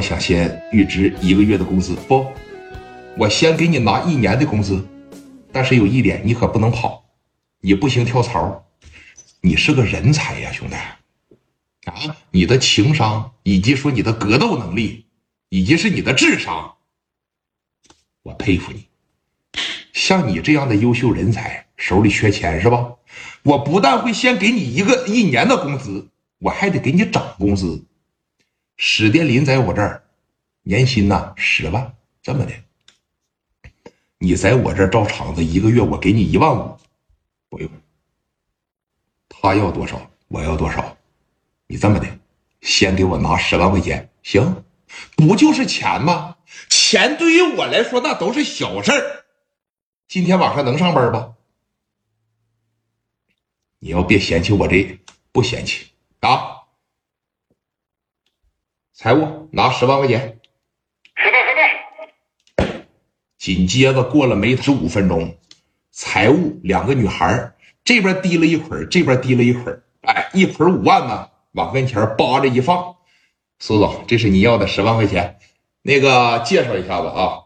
想先预支一个月的工资不？我先给你拿一年的工资，但是有一点你可不能跑，你不行跳槽。你是个人才呀，兄弟啊！你的情商以及说你的格斗能力，以及是你的智商，我佩服你。像你这样的优秀人才，手里缺钱是吧？我不但会先给你一个一年的工资，我还得给你涨工资。史殿林在我这儿年薪呐十万，这么的。你在我这儿照厂子，一个月我给你一万五，不用。他要多少，我要多少。你这么的，先给我拿十万块钱，行？不就是钱吗？钱对于我来说那都是小事儿。今天晚上能上班不？你要别嫌弃我这，不嫌弃啊。财务拿十万块钱。紧接着过了没十五分钟，财务两个女孩这边提了一捆，这边提了一捆，哎，一捆五万呢，往跟前扒着一放。苏总，这是你要的十万块钱。那个介绍一下子啊，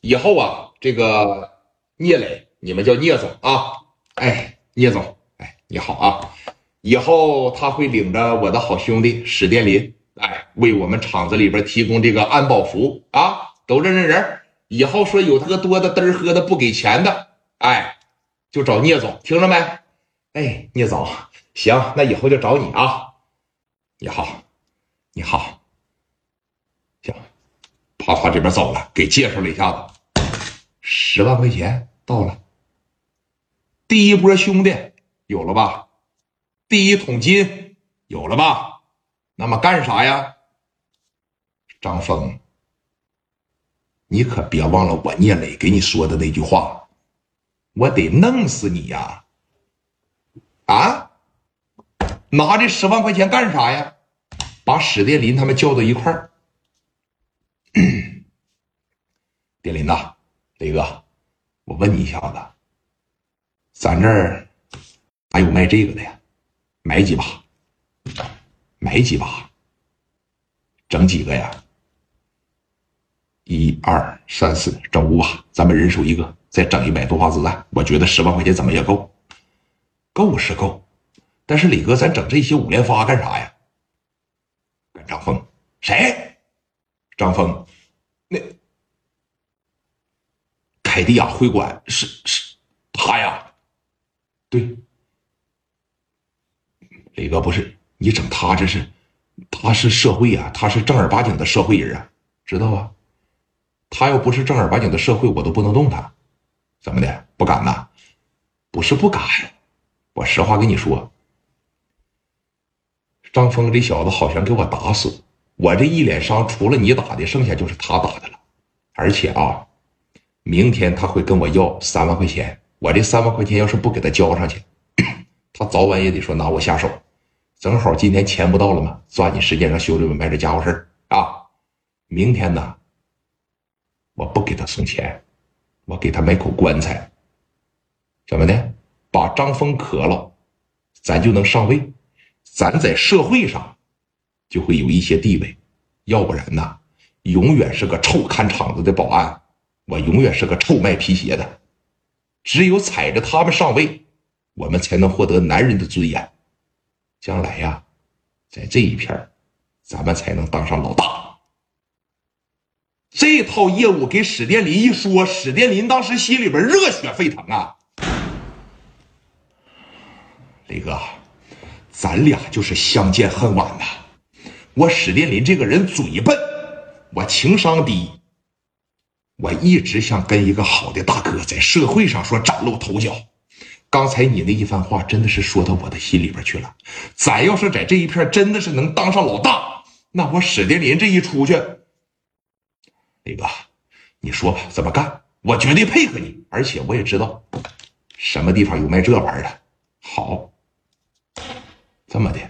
以后啊，这个聂磊，你们叫聂总啊。哎，聂总，哎，你好啊。以后他会领着我的好兄弟史殿林，哎，为我们厂子里边提供这个安保服务啊，都认认人。以后说有喝多的、嘚喝的不给钱的，哎，就找聂总，听着没？哎，聂总，行，那以后就找你啊。你好，你好，行，啪啪这边走了，给介绍了一下子，十万块钱到了，第一波兄弟有了吧？第一桶金有了吧？那么干啥呀？张峰。你可别忘了我聂磊给你说的那句话，我得弄死你呀！啊，拿这十万块钱干啥呀？把史殿林他们叫到一块儿。殿林呐，磊哥，我问你一下子，咱这儿还有卖这个的呀？买几把？买几把？整几个呀？一二三四，整五把，咱们人手一个，再整一百多发子弹。我觉得十万块钱怎么也够，够是够，但是李哥，咱整这些五连发干啥呀？跟张峰谁？张峰，那凯迪亚会馆是是他呀？对，李哥不是你整他这是，他是社会呀，他是正儿八经的社会人啊，知道吧？他要不是正儿八经的社会，我都不能动他。怎么的？不敢呐？不是不敢，我实话跟你说，张峰这小子好像给我打死。我这一脸伤，除了你打的，剩下就是他打的了。而且啊，明天他会跟我要三万块钱。我这三万块钱要是不给他交上去，他早晚也得说拿我下手。正好今天钱不到了吗？抓紧时间让兄弟们买点家伙事儿啊！明天呢？我不给他送钱，我给他买口棺材。怎么的？把张峰磕了，咱就能上位，咱在社会上就会有一些地位。要不然呢，永远是个臭看场子的保安，我永远是个臭卖皮鞋的。只有踩着他们上位，我们才能获得男人的尊严。将来呀，在这一片咱们才能当上老大。这套业务给史殿林一说，史殿林当时心里边热血沸腾啊！雷哥，咱俩就是相见恨晚呐。我史殿林这个人嘴笨，我情商低，我一直想跟一个好的大哥在社会上说崭露头角。刚才你那一番话真的是说到我的心里边去了。咱要是在这一片真的是能当上老大，那我史殿林这一出去。磊哥，你说吧，怎么干？我绝对配合你，而且我也知道什么地方有卖这玩意儿的。好，这么的，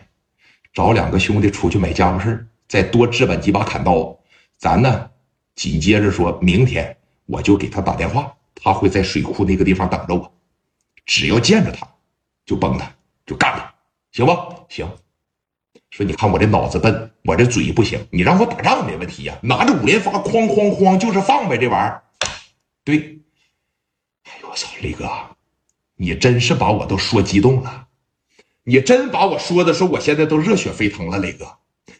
找两个兄弟出去买家伙事再多置办几把砍刀。咱呢，紧接着说明天我就给他打电话，他会在水库那个地方等着我。只要见着他，就崩他，就干他，行不？行。说你看我这脑子笨，我这嘴不行，你让我打仗没问题呀，拿着五连发哐哐哐就是放呗，这玩意儿。对，哎呦我操，雷哥，你真是把我都说激动了，你真把我说的说我现在都热血沸腾了，雷哥，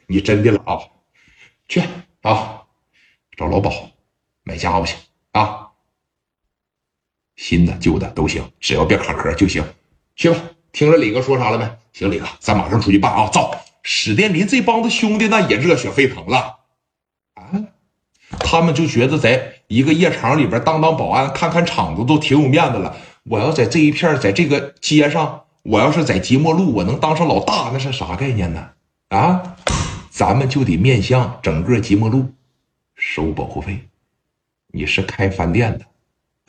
你真的了啊，去啊，找老鸨买家伙去啊，新的旧的都行，只要别卡壳就行，去吧。听着李哥说啥了没？行，李哥，咱马上出去办啊！走，史殿林这帮子兄弟那也热血沸腾了啊！他们就觉得在一个夜场里边当当保安、看看场子都挺有面子了。我要在这一片，在这个街上，我要是在即墨路，我能当上老大，那是啥概念呢？啊，咱们就得面向整个即墨路收保护费。你是开饭店的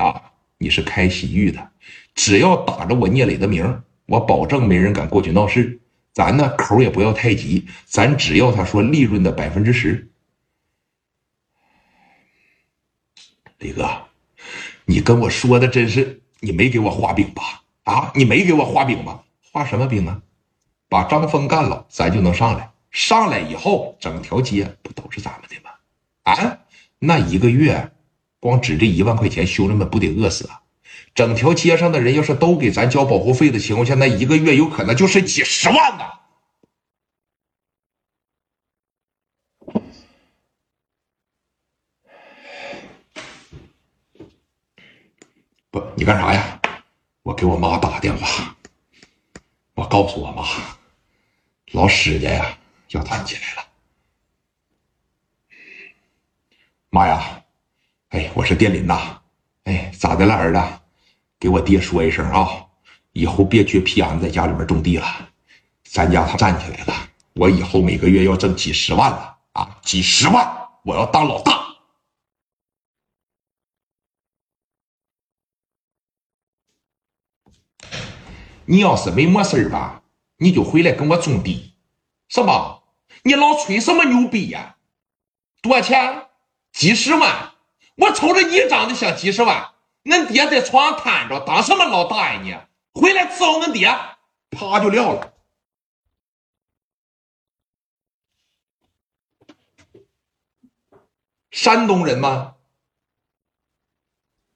啊？你是开洗浴的？只要打着我聂磊的名我保证没人敢过去闹事，咱呢口也不要太急，咱只要他说利润的百分之十。李哥，你跟我说的真是，你没给我画饼吧？啊，你没给我画饼吧？画什么饼啊？把张峰干了，咱就能上来。上来以后，整条街不都是咱们的吗？啊，那一个月，光指这一万块钱，兄弟们不得饿死啊？整条街上的人要是都给咱交保护费的情况下，那一个月有可能就是几十万呢。不，你干啥呀？我给我妈打个电话，我告诉我妈，老史家呀要谈起来了。妈呀，哎，我是电林呐，哎，咋的了，儿子？给我爹说一声啊，以后别撅屁眼在家里面种地了。咱家他站起来了，我以后每个月要挣几十万了啊，几十万！我要当老大。你要是没么事吧，你就回来跟我种地，是吧？你老吹什么牛逼呀？多少钱？几十万？我瞅着你长得像几十万。恁爹在床上瘫着，当什么老大呀？你回来伺候恁爹，啪就撂了。山东人吗？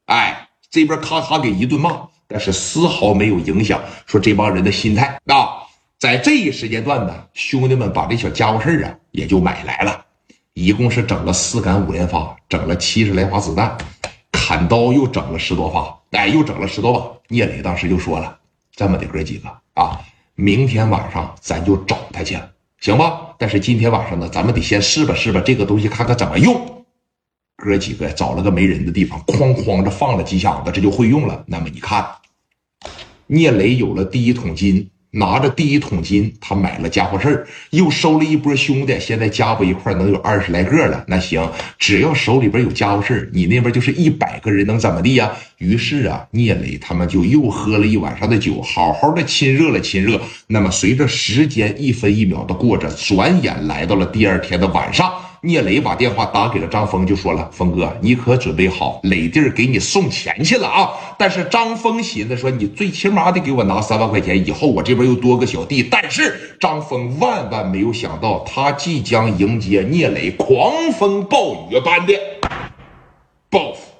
哎，这边咔咔给一顿骂，但是丝毫没有影响说这帮人的心态啊。在这一时间段呢，兄弟们把这小家伙事啊也就买来了，一共是整了四杆五连发，整了七十来发子弹。砍刀又整了十多发，哎，又整了十多把。聂磊当时就说了：“这么的哥几个啊，明天晚上咱就找他去，行吧？但是今天晚上呢，咱们得先试吧试吧这个东西，看看怎么用。哥几个找了个没人的地方，哐哐的放了几响子，这就会用了。那么你看，聂磊有了第一桶金。”拿着第一桶金，他买了家伙事儿，又收了一波兄弟，现在加不一块能有二十来个了。那行，只要手里边有家伙事儿，你那边就是一百个人，能怎么地呀？于是啊，聂磊他们就又喝了一晚上的酒，好好的亲热了亲热。那么随着时间一分一秒的过着，转眼来到了第二天的晚上。聂磊把电话打给了张峰，就说了：“峰哥，你可准备好，磊弟儿给你送钱去了啊！”但是张峰寻思说：“你最起码得给我拿三万块钱，以后我这边又多个小弟。”但是张峰万万没有想到，他即将迎接聂磊狂风暴雨般的报复。